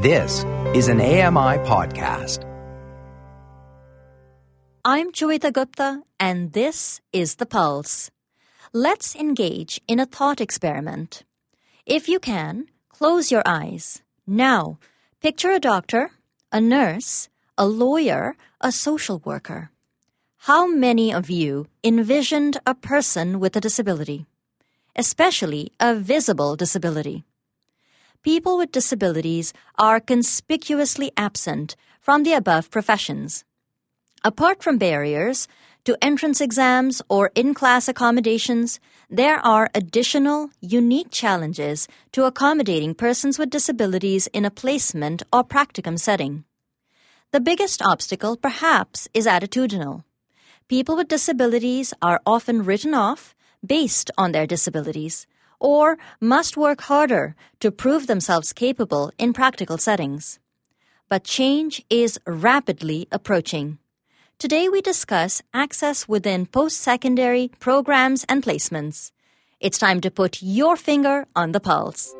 This is an AMI podcast. I'm Joeita Gupta, and this is The Pulse. Let's engage in a thought experiment. If you can, close your eyes. Now, picture a doctor, a nurse, a lawyer, a social worker. How many of you envisioned a person with a disability, especially a visible disability? People with disabilities are conspicuously absent from the above professions. Apart from barriers to entrance exams or in class accommodations, there are additional, unique challenges to accommodating persons with disabilities in a placement or practicum setting. The biggest obstacle, perhaps, is attitudinal. People with disabilities are often written off based on their disabilities or must work harder to prove themselves capable in practical settings. But change is rapidly approaching. Today we discuss access within post secondary programs and placements. It's time to put your finger on the pulse.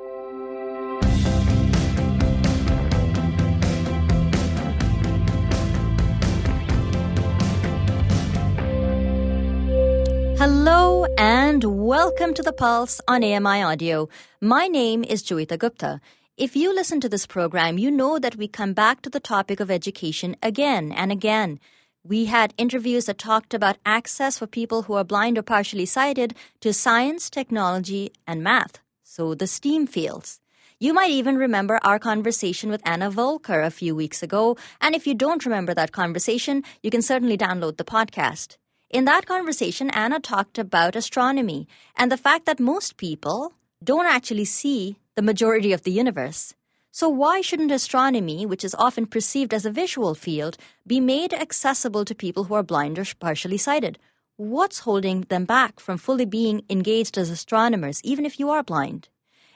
Hello and welcome to The Pulse on AMI Audio. My name is Joeita Gupta. If you listen to this program, you know that we come back to the topic of education again and again. We had interviews that talked about access for people who are blind or partially sighted to science, technology, and math, so the STEAM fields. You might even remember our conversation with Anna Volker a few weeks ago, and if you don't remember that conversation, you can certainly download the podcast. In that conversation, Anna talked about astronomy and the fact that most people don't actually see the majority of the universe. So, why shouldn't astronomy, which is often perceived as a visual field, be made accessible to people who are blind or partially sighted? What's holding them back from fully being engaged as astronomers, even if you are blind?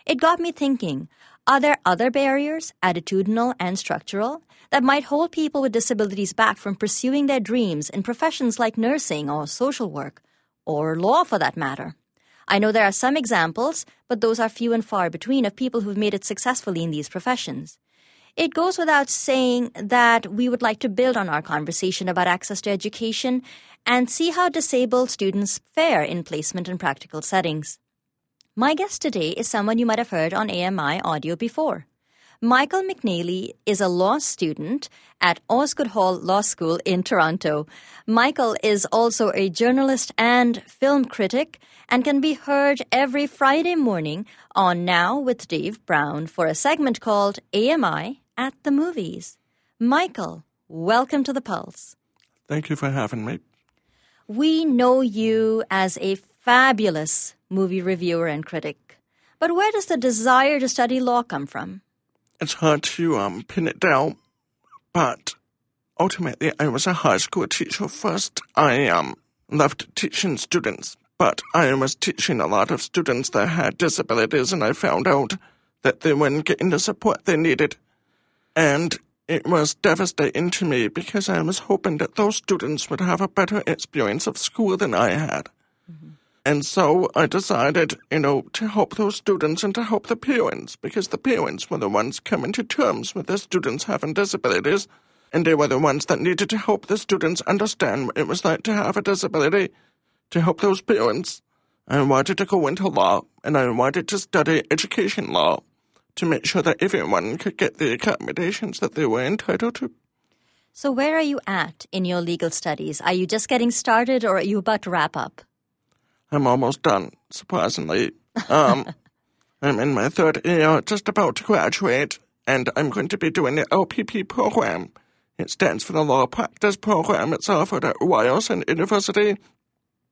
It got me thinking are there other barriers, attitudinal and structural, that might hold people with disabilities back from pursuing their dreams in professions like nursing or social work, or law for that matter? I know there are some examples, but those are few and far between of people who've made it successfully in these professions. It goes without saying that we would like to build on our conversation about access to education and see how disabled students fare in placement and practical settings. My guest today is someone you might have heard on AMI audio before. Michael McNeely is a law student at Osgoode Hall Law School in Toronto. Michael is also a journalist and film critic and can be heard every Friday morning on Now with Dave Brown for a segment called AMI at the Movies. Michael, welcome to the Pulse. Thank you for having me. We know you as a fabulous movie reviewer and critic. But where does the desire to study law come from? It's hard to um, pin it down, but ultimately I was a high school teacher first. I um, loved teaching students, but I was teaching a lot of students that had disabilities, and I found out that they weren't getting the support they needed. And it was devastating to me because I was hoping that those students would have a better experience of school than I had. Mm-hmm. And so I decided, you know, to help those students and to help the parents, because the parents were the ones coming to terms with the students having disabilities, and they were the ones that needed to help the students understand what it was like to have a disability, to help those parents. I wanted to go into law, and I wanted to study education law to make sure that everyone could get the accommodations that they were entitled to. So, where are you at in your legal studies? Are you just getting started, or are you about to wrap up? I'm almost done, surprisingly. Um, I'm in my third year, just about to graduate, and I'm going to be doing the LPP program. It stands for the Law Practice Program. It's offered at Ryerson University.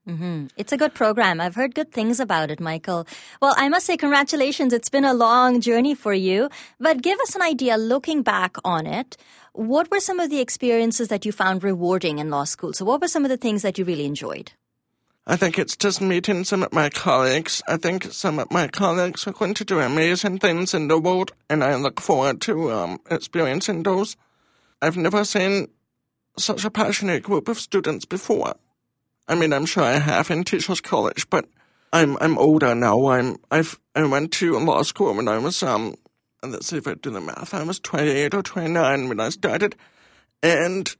Mm-hmm. It's a good program. I've heard good things about it, Michael. Well, I must say, congratulations. It's been a long journey for you. But give us an idea, looking back on it, what were some of the experiences that you found rewarding in law school? So, what were some of the things that you really enjoyed? I think it's just meeting some of my colleagues. I think some of my colleagues are going to do amazing things in the world, and I look forward to um, experiencing those. I've never seen such a passionate group of students before. I mean, I'm sure I have in teachers' college, but I'm I'm older now. I'm I've I went to law school when I was um let's see if I do the math. I was 28 or 29 when I started, and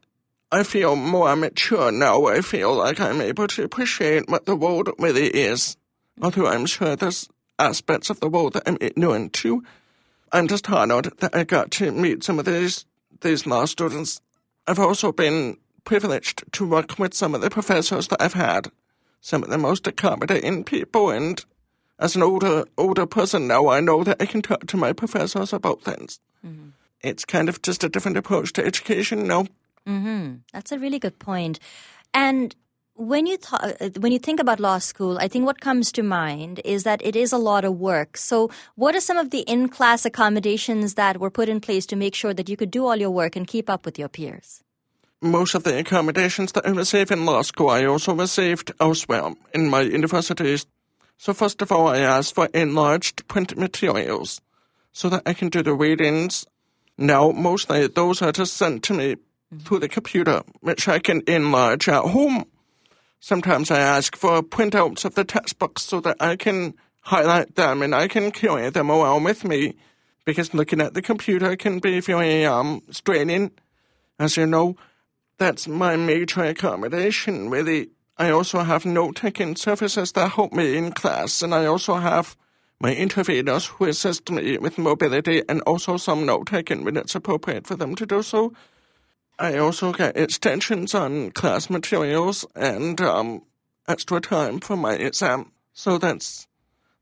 I feel more mature now. I feel like I'm able to appreciate what the world really is. Although I'm sure there's aspects of the world that I'm ignorant to. I'm just honored that I got to meet some of these these law students. I've also been privileged to work with some of the professors that I've had, some of the most accommodating people, and as an older older person now, I know that I can talk to my professors about things. Mm-hmm. It's kind of just a different approach to education now. Mm-hmm. That's a really good point. And when you th- uh, when you think about law school, I think what comes to mind is that it is a lot of work. So, what are some of the in-class accommodations that were put in place to make sure that you could do all your work and keep up with your peers? Most of the accommodations that I received in law school, I also received elsewhere in my universities. So, first of all, I asked for enlarged print materials so that I can do the readings. Now, mostly those are just sent to me through the computer, which I can enlarge at home. Sometimes I ask for printouts of the textbooks so that I can highlight them and I can carry them around with me because looking at the computer can be very um, straining. As you know, that's my major accommodation, really. I also have note-taking services that help me in class, and I also have my interveners who assist me with mobility and also some note-taking when it's appropriate for them to do so. I also get extensions on class materials and um, extra time for my exam. So that's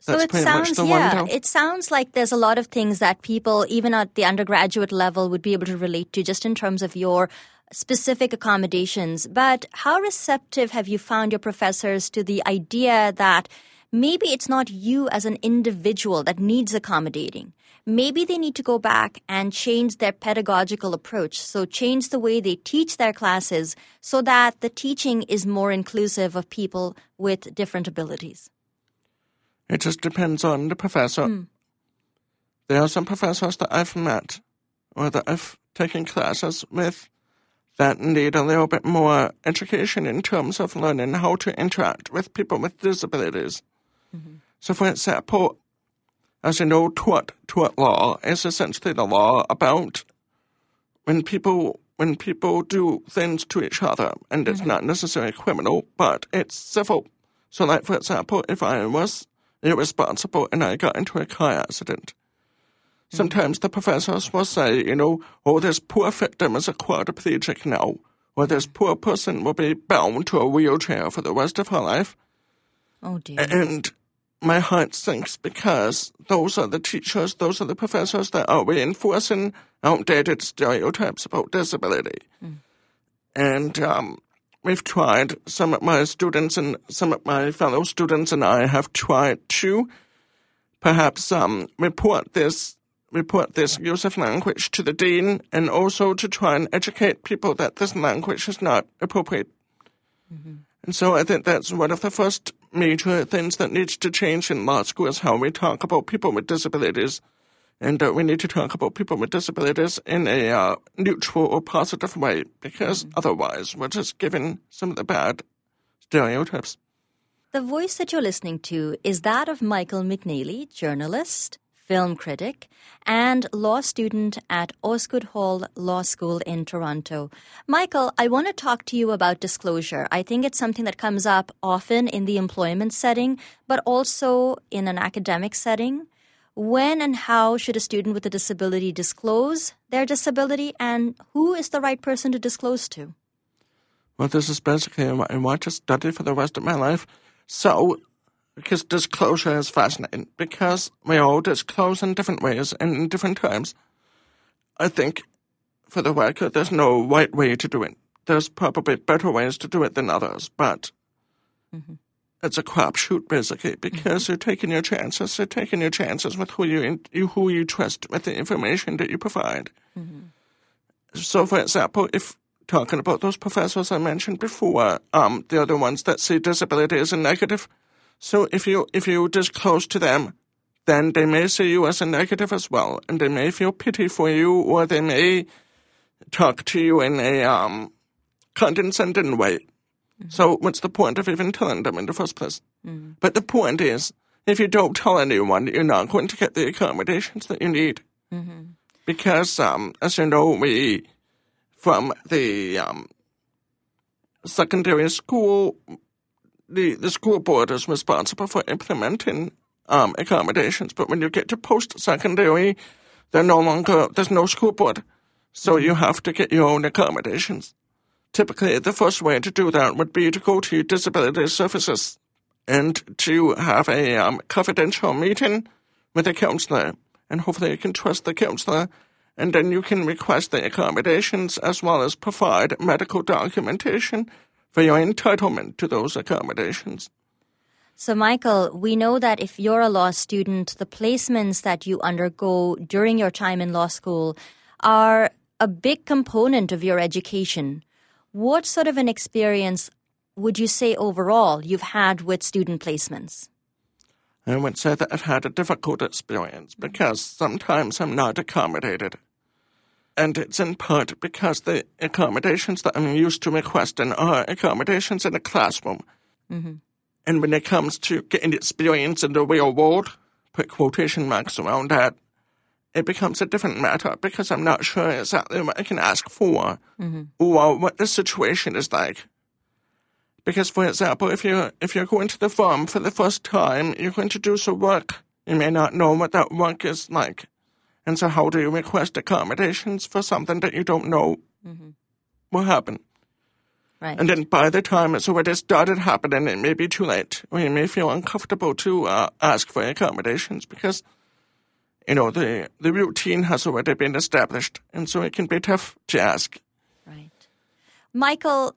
that's so it sounds, yeah, one. it sounds like there's a lot of things that people, even at the undergraduate level, would be able to relate to, just in terms of your specific accommodations. But how receptive have you found your professors to the idea that maybe it's not you as an individual that needs accommodating? Maybe they need to go back and change their pedagogical approach. So, change the way they teach their classes so that the teaching is more inclusive of people with different abilities. It just depends on the professor. Mm. There are some professors that I've met or that I've taken classes with that need a little bit more education in terms of learning how to interact with people with disabilities. Mm-hmm. So, for example, as you know, tort tort law is essentially the law about when people when people do things to each other, and it's mm-hmm. not necessarily criminal, but it's civil. So, like for example, if I was irresponsible and I got into a car accident, mm-hmm. sometimes the professors will say, you know, oh, this poor victim is a quadriplegic now, or this poor person will be bound to a wheelchair for the rest of her life. Oh dear. And my heart sinks because those are the teachers, those are the professors that are reinforcing outdated stereotypes about disability. Mm. And um, we've tried, some of my students and some of my fellow students and I have tried to perhaps um, report this report this use of language to the dean and also to try and educate people that this language is not appropriate. Mm-hmm. And so I think that's one of the first major things that needs to change in law school is how we talk about people with disabilities. And uh, we need to talk about people with disabilities in a uh, neutral or positive way because mm-hmm. otherwise we're just giving some of the bad stereotypes. The voice that you're listening to is that of Michael McNeely, journalist, film critic, and law student at Osgoode Hall Law School in Toronto. Michael, I want to talk to you about disclosure. I think it's something that comes up often in the employment setting, but also in an academic setting. When and how should a student with a disability disclose their disability, and who is the right person to disclose to? Well, this is basically I want to study for the rest of my life. So because disclosure is fascinating because we all disclose in different ways and in different times. I think, for the record, there's no right way to do it. There's probably better ways to do it than others, but mm-hmm. it's a crapshoot basically because mm-hmm. you're taking your chances. You're taking your chances with who you, you who you trust with the information that you provide. Mm-hmm. So, for example, if talking about those professors I mentioned before, um, they're the ones that see disability as a negative so if you if you disclose to them, then they may see you as a negative as well, and they may feel pity for you, or they may talk to you in a um, condescending way. Mm-hmm. So what's the point of even telling them in the first place? Mm-hmm. But the point is, if you don't tell anyone, you're not going to get the accommodations that you need. Because, um, as you know, we, from the um, secondary school, the, the school board is responsible for implementing um, accommodations. But when you get to post secondary, they're no longer, there's no school board. So you have to get your own accommodations. Typically, the first way to do that would be to go to disability services and to have a um, confidential meeting with a counselor. And hopefully, you can trust the counselor. And then you can request the accommodations as well as provide medical documentation for your entitlement to those accommodations. So, Michael, we know that if you're a law student, the placements that you undergo during your time in law school are a big component of your education. What sort of an experience would you say overall you've had with student placements? I would say that I've had a difficult experience because sometimes I'm not accommodated. And it's in part because the accommodations that I'm used to requesting are accommodations in a classroom. Mm-hmm. And when it comes to getting experience in the real world, put quotation marks around that, it becomes a different matter because I'm not sure exactly what I can ask for mm-hmm. or what the situation is like. Because, for example, if you're if you're going to the farm for the first time, you're going to do some work. You may not know what that work is like, and so how do you request accommodations for something that you don't know will happen? Right. And then by the time it's already started happening, it may be too late, or you may feel uncomfortable to uh, ask for accommodations because, you know, the, the routine has already been established, and so it can be tough to ask. Right. Michael,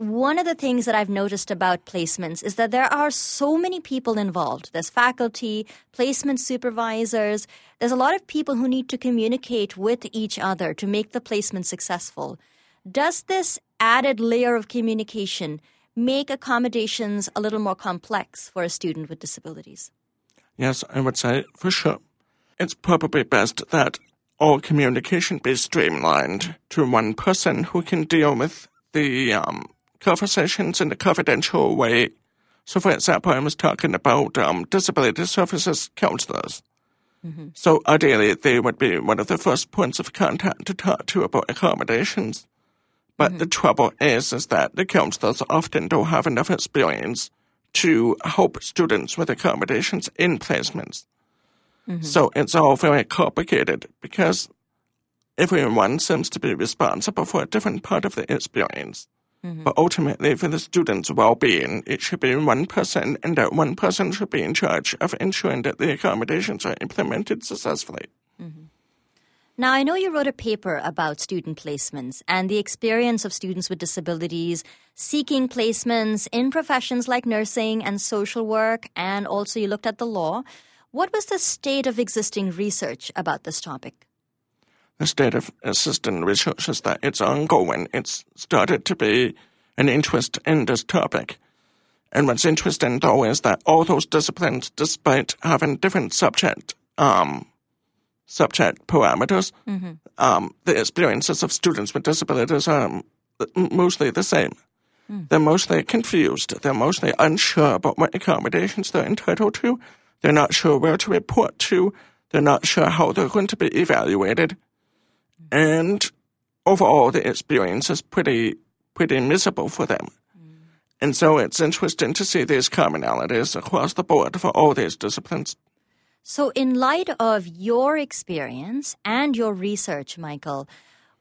one of the things that I've noticed about placements is that there are so many people involved. There's faculty, placement supervisors. There's a lot of people who need to communicate with each other to make the placement successful. Does this added layer of communication make accommodations a little more complex for a student with disabilities? Yes, I would say for sure. It's probably best that all communication be streamlined to one person who can deal with the um, conversations in a confidential way. So, for example, I was talking about um, disability services counselors. Mm-hmm. So, ideally, they would be one of the first points of contact to talk to about accommodations. But the mm-hmm. trouble is, is that the counselors often don't have enough experience to help students with accommodations in placements. Mm-hmm. So it's all very complicated because everyone seems to be responsible for a different part of the experience. Mm-hmm. But ultimately, for the student's well-being, it should be one person, and that one person should be in charge of ensuring that the accommodations are implemented successfully. Mm-hmm. Now, I know you wrote a paper about student placements and the experience of students with disabilities seeking placements in professions like nursing and social work, and also you looked at the law. What was the state of existing research about this topic? The state of assistant research is that it's ongoing. It's started to be an interest in this topic. And what's interesting though is that all those disciplines, despite having different subject um, subject parameters, um, the experiences of students with disabilities are m- mostly the same. They're mostly confused. They're mostly unsure about what accommodations they're entitled to. They're not sure where to report to. They're not sure how they're going to be evaluated. And overall, the experience is pretty, pretty miserable for them. Mm. And so it's interesting to see these commonalities across the board for all these disciplines. So, in light of your experience and your research, Michael,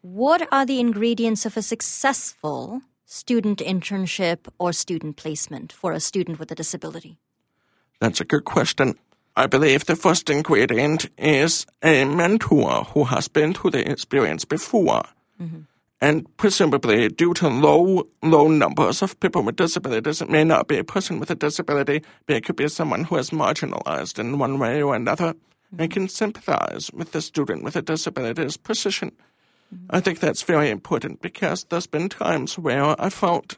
what are the ingredients of a successful student internship or student placement for a student with a disability? That's a good question. I believe the first ingredient is a mentor who has been through the experience before. Mm-hmm. And presumably, due to low, low numbers of people with disabilities, it may not be a person with a disability, but it could be someone who is marginalized in one way or another and mm-hmm. can sympathize with the student with a disability's position. Mm-hmm. I think that's very important because there's been times where I felt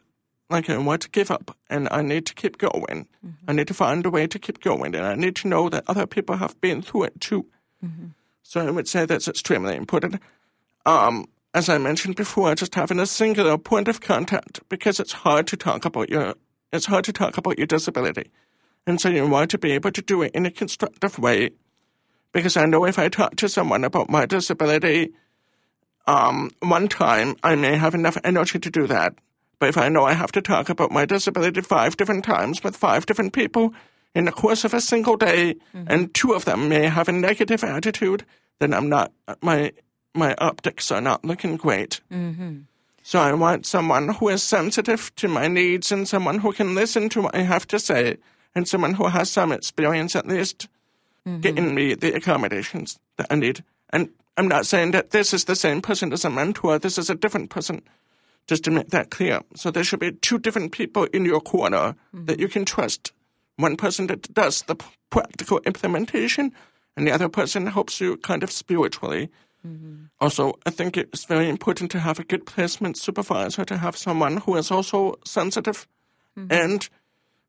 like I want to give up and I need to keep going. I need to find a way to keep going and I need to know that other people have been through it too. So I would say that's extremely important. Um, as I mentioned before, just having a singular point of contact because it's hard to talk about your it's hard to talk about your disability. And so you want to be able to do it in a constructive way Because I know if I talk to someone about my disability, um, one time I may have enough energy to do that. But if I know I have to talk about my disability five different times with five different people in the course of a single day, mm-hmm. and two of them may have a negative attitude, then I'm not my my optics are not looking great. Mm-hmm. So I want someone who is sensitive to my needs and someone who can listen to what I have to say and someone who has some experience at least mm-hmm. getting me the accommodations that I need. And I'm not saying that this is the same person as a mentor, this is a different person, just to make that clear. So there should be two different people in your corner mm-hmm. that you can trust. One person that does the p- practical implementation, and the other person helps you kind of spiritually. Mm-hmm. Also, I think it's very important to have a good placement supervisor, to have someone who is also sensitive. Mm-hmm. And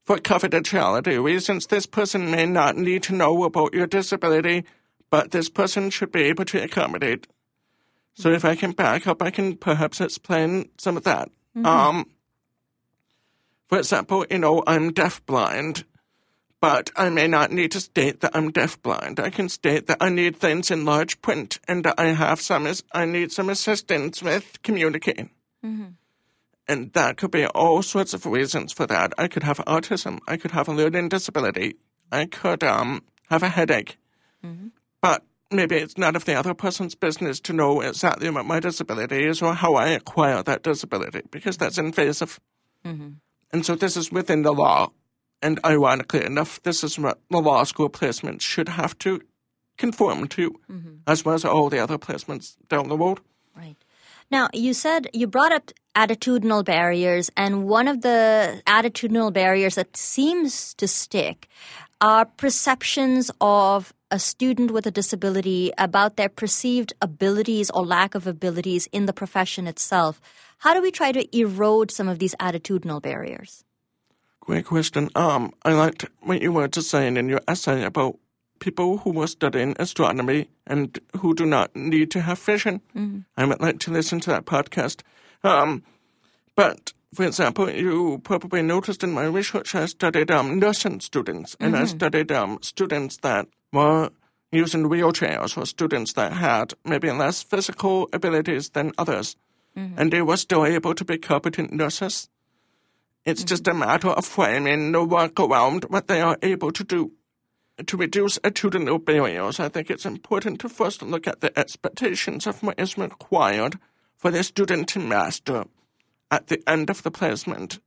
for confidentiality reasons, this person may not need to know about your disability, but this person should be able to accommodate. So if I can back up, I can perhaps explain some of that. Um, for example, you know, I'm deafblind, but I may not need to state that I'm deafblind. I can state that I need things in large print and that I have some, I need some assistance with communicating. And that could be all sorts of reasons for that. I could have autism. I could have a learning disability. I could um, have a headache. But maybe it's none of the other person's business to know exactly what my disability is or how I acquire that disability because that's invasive. Mm-hmm. And so this is within the law. And ironically enough, this is what the law school placements should have to conform to, mm-hmm. as well as all the other placements down the road. Right. Now, you said you brought up attitudinal barriers, and one of the attitudinal barriers that seems to stick are perceptions of a student with a disability about their perceived abilities or lack of abilities in the profession itself. How do we try to erode some of these attitudinal barriers? Great question. Um, I liked what you were just saying in your essay about people who were studying astronomy and who do not need to have vision. I would like to listen to that podcast. Um, but for example, you probably noticed in my research, I studied um, nursing students, and I studied um, students that were using wheelchairs or students that had maybe less physical abilities than others, and they were still able to be competent nurses. It's just a matter of framing the work around what they are able to do. To reduce attitudinal barriers, I think it's important to first look at the expectations of what is required for the student to master at the end of the placement.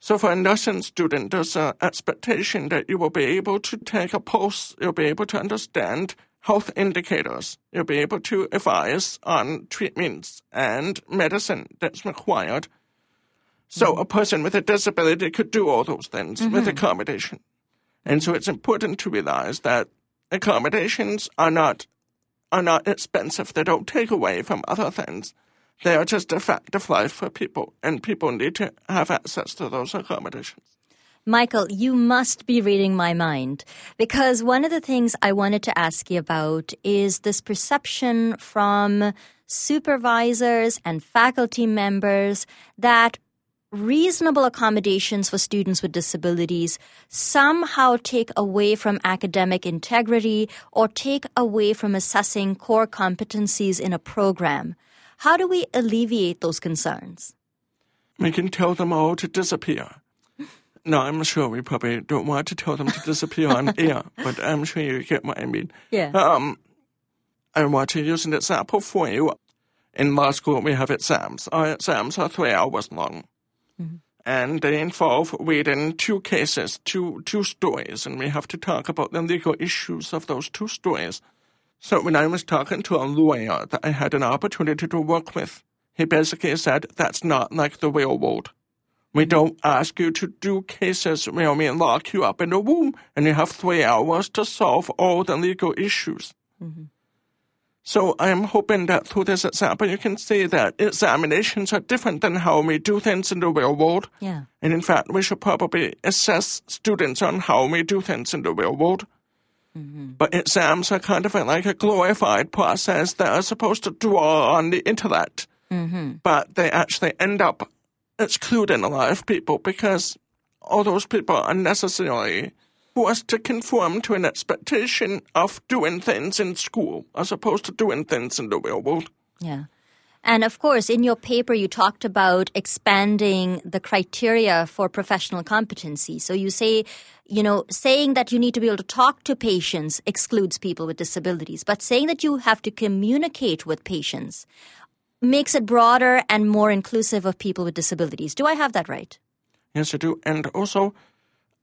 So for a nursing student, there's an expectation that you will be able to take a pulse, you'll be able to understand health indicators, you'll be able to advise on treatments and medicine that's required. So mm-hmm. a person with a disability could do all those things with mm-hmm. accommodation. And so it's important to realize that accommodations are not are not expensive. They don't take away from other things. They are just a fact of life for people, and people need to have access to those accommodations. Michael, you must be reading my mind because one of the things I wanted to ask you about is this perception from supervisors and faculty members that reasonable accommodations for students with disabilities somehow take away from academic integrity or take away from assessing core competencies in a program. How do we alleviate those concerns? We can tell them all to disappear. No, I'm sure we probably don't want to tell them to disappear on air, but I'm sure you get what I mean. Yeah. Um, I want to use an example for you. In law school, we have exams. Our exams are three hours long. And they involve reading two cases, two, two stories, and we have to talk about the legal issues of those two stories. So when I was talking to a lawyer that I had an opportunity to work with, he basically said, that's not like the real world. We mm-hmm. don't ask you to do cases where we lock you up in a room and you have three hours to solve all the legal issues. Mm-hmm. So I'm hoping that through this example, you can see that examinations are different than how we do things in the real world. Yeah. And in fact, we should probably assess students on how we do things in the real world. Mm-hmm. But exams are kind of like a glorified process that are supposed to draw on the intellect. Mm-hmm. But they actually end up excluding a lot of people because all those people are necessarily forced to conform to an expectation of doing things in school as opposed to doing things in the real world. Yeah. And of course, in your paper, you talked about expanding the criteria for professional competency. So you say, you know, saying that you need to be able to talk to patients excludes people with disabilities, but saying that you have to communicate with patients makes it broader and more inclusive of people with disabilities. Do I have that right? Yes, I do. And also,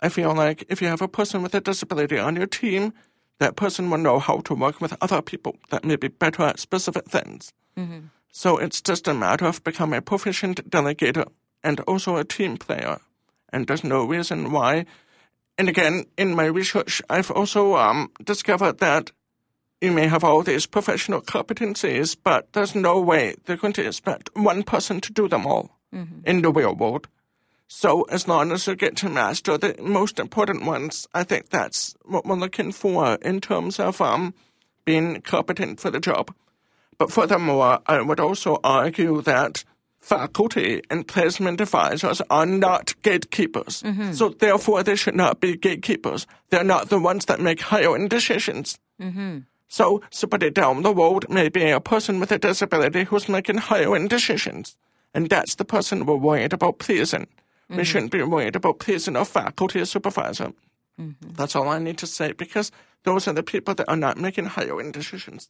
I feel like if you have a person with a disability on your team, that person will know how to work with other people that may be better at specific things. Mm-hmm. So it's just a matter of becoming a proficient delegator and also a team player. And there's no reason why. And again, in my research, I've also um, discovered that you may have all these professional competencies, but there's no way they're going to expect one person to do them all mm-hmm. in the real world. So as long as you get to master the most important ones, I think that's what we're looking for in terms of um, being competent for the job. But furthermore, I would also argue that faculty and placement advisors are not gatekeepers. Mm-hmm. So therefore, they should not be gatekeepers. They're not the ones that make hiring decisions. Mm-hmm. So somebody down the road may be a person with a disability who's making hiring decisions. And that's the person we're worried about pleasing. Mm-hmm. We shouldn't be worried about pleasing a faculty or supervisor. Mm-hmm. That's all I need to say because those are the people that are not making hiring decisions.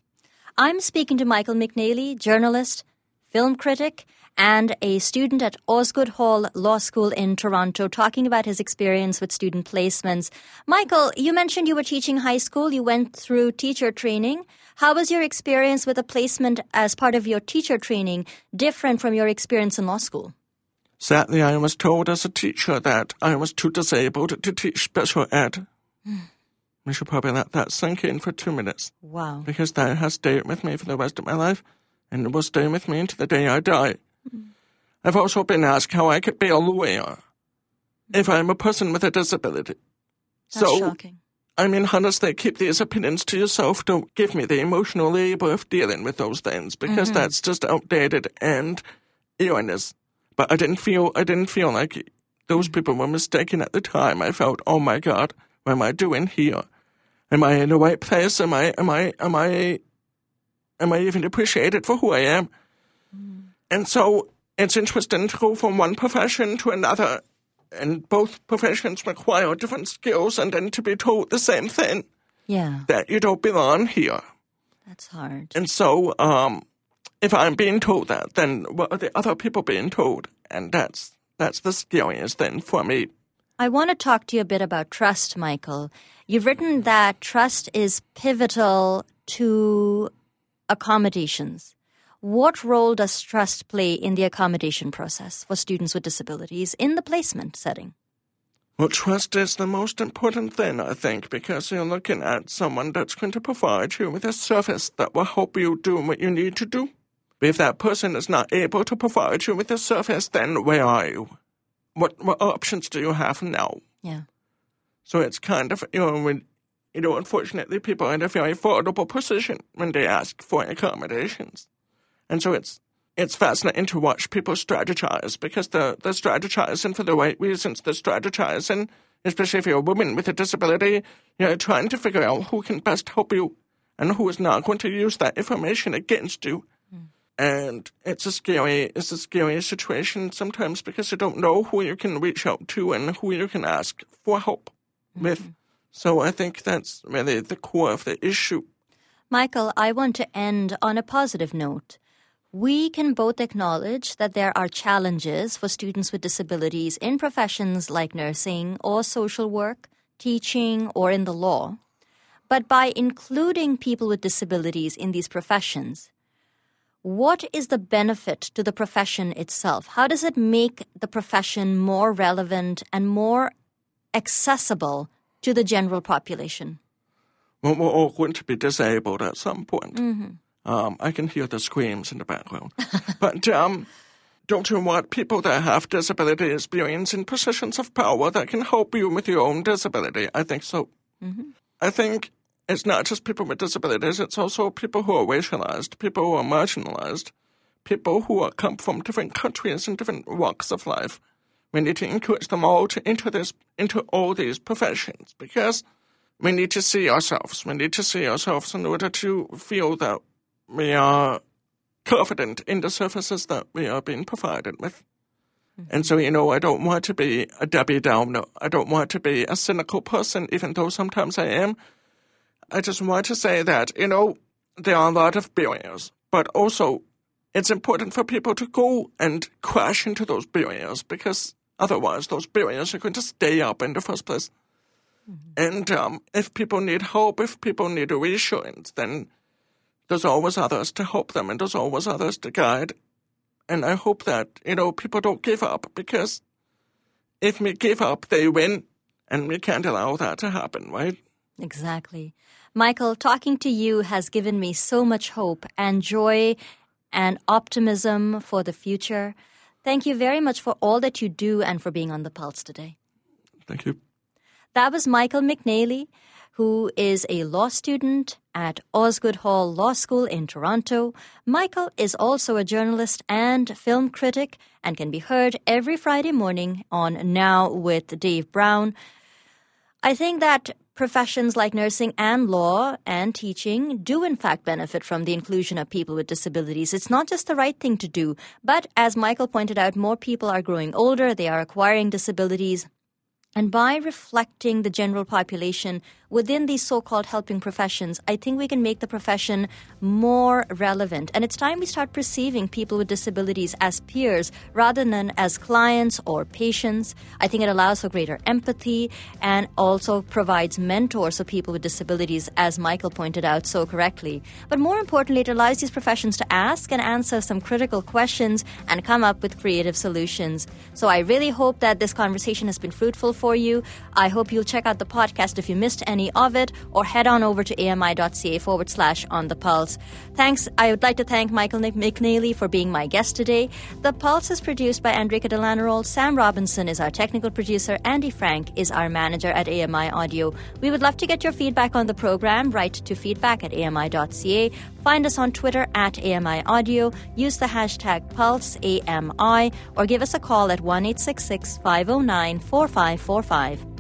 I'm speaking to Michael McNeely, journalist, film critic, and a student at Osgoode Hall Law School in Toronto, talking about his experience with student placements. Michael, you mentioned you were teaching high school. You went through teacher training. How was your experience with a placement as part of your teacher training different from your experience in law school? Sadly, I was told as a teacher that I was too disabled to teach special ed. Hmm. We should probably let that sink in for two minutes. Wow. Because that has stayed with me for the rest of my life, and it will stay with me until the day I die. Mm. I've also been asked how I could be a lawyer if I'm a person with a disability. That's so, shocking. I mean, honestly, keep these opinions to yourself. Don't give me the emotional labor of dealing with those things because mm-hmm. that's just outdated and erroneous. But I didn't feel I didn't feel like those people were mistaken at the time. I felt, oh my God, what am I doing here? Am I in the right place? Am I am I am I am I even appreciated for who I am? Mm. And so it's interesting to go from one profession to another, and both professions require different skills, and then to be told the same thing. Yeah, that you don't belong here. That's hard. And so, um, if I'm being told that, then what are the other people being told? And that's that's the scariest thing for me. I want to talk to you a bit about trust, Michael. You've written that trust is pivotal to accommodations. What role does trust play in the accommodation process for students with disabilities in the placement setting? Well, trust is the most important thing, I think, because you're looking at someone that's going to provide you with a service that will help you do what you need to do. But if that person is not able to provide you with a service, then where are you? What, what options do you have now? Yeah. So it's kind of, you know, when, you know, unfortunately, people are in a very vulnerable position when they ask for accommodations. And so it's it's fascinating to watch people strategize because they're, they're strategizing for the right reasons. They're strategizing, especially if you're a woman with a disability, you know, trying to figure out who can best help you and who is not going to use that information against you. Mm. And it's a scary, it's a scary situation sometimes because you don't know who you can reach out to and who you can ask for help with. Mm-hmm. So I think that's really the core of the issue. Michael, I want to end on a positive note. We can both acknowledge that there are challenges for students with disabilities in professions like nursing or social work, teaching, or in the law. But by including people with disabilities in these professions, what is the benefit to the profession itself? How does it make the profession more relevant and more accessible to the general population? Well, we're all going to be disabled at some point. Mm-hmm. Um, I can hear the screams in the background. but um, don't you want people that have disability experience in positions of power that can help you with your own disability? I think so. Mm-hmm. I think it's not just people with disabilities, it's also people who are racialized, people who are marginalized, people who are, come from different countries and different walks of life we need to encourage them all to enter this into all these professions because we need to see ourselves. We need to see ourselves in order to feel that we are confident in the services that we are being provided with. And so, you know, I don't want to be a Debbie Downer. I don't want to be a cynical person, even though sometimes I am. I just want to say that, you know, there are a lot of barriers, but also it's important for people to go and crash into those barriers because Otherwise, those barriers are going to stay up in the first place. Mm-hmm. And um, if people need hope, if people need reassurance, then there's always others to help them and there's always others to guide. And I hope that, you know, people don't give up because if we give up, they win. And we can't allow that to happen, right? Exactly. Michael, talking to you has given me so much hope and joy and optimism for the future. Thank you very much for all that you do and for being on the Pulse today. Thank you. That was Michael McNeely, who is a law student at Osgoode Hall Law School in Toronto. Michael is also a journalist and film critic and can be heard every Friday morning on Now with Dave Brown. I think that Professions like nursing and law and teaching do in fact benefit from the inclusion of people with disabilities. It's not just the right thing to do, but as Michael pointed out, more people are growing older, they are acquiring disabilities. And by reflecting the general population within these so called helping professions, I think we can make the profession more relevant. And it's time we start perceiving people with disabilities as peers rather than as clients or patients. I think it allows for greater empathy and also provides mentors for people with disabilities, as Michael pointed out so correctly. But more importantly, it allows these professions to ask and answer some critical questions and come up with creative solutions. So I really hope that this conversation has been fruitful for you. I hope you'll check out the podcast if you missed any of it or head on over to ami.ca forward slash on the pulse. Thanks. I would like to thank Michael McNeely for being my guest today. The Pulse is produced by Andrika Delanarol. Sam Robinson is our technical producer. Andy Frank is our manager at AMI Audio. We would love to get your feedback on the program. Write to feedback at ami.ca. Find us on Twitter at AMI Audio. Use the hashtag PulseAMI or give us a call at 1 509 4545.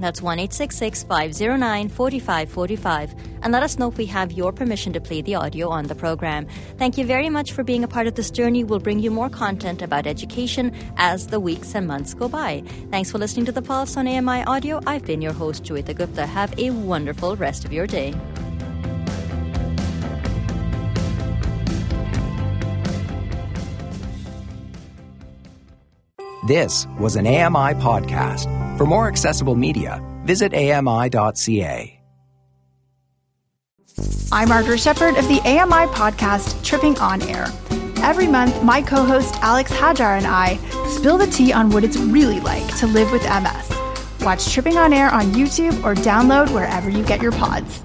That's 1 509 4545. And let us know if we have your permission to play the audio on the program. Thank you very much for being a part of this journey. We'll bring you more content about education as the weeks and months go by. Thanks for listening to The Pulse on AMI Audio. I've been your host, Joeita Gupta. Have a wonderful rest of your day. This was an AMI podcast. For more accessible media, visit AMI.ca. I'm Margaret Shepard of the AMI podcast Tripping on Air. Every month, my co host Alex Hajar and I spill the tea on what it's really like to live with MS. Watch Tripping on Air on YouTube or download wherever you get your pods.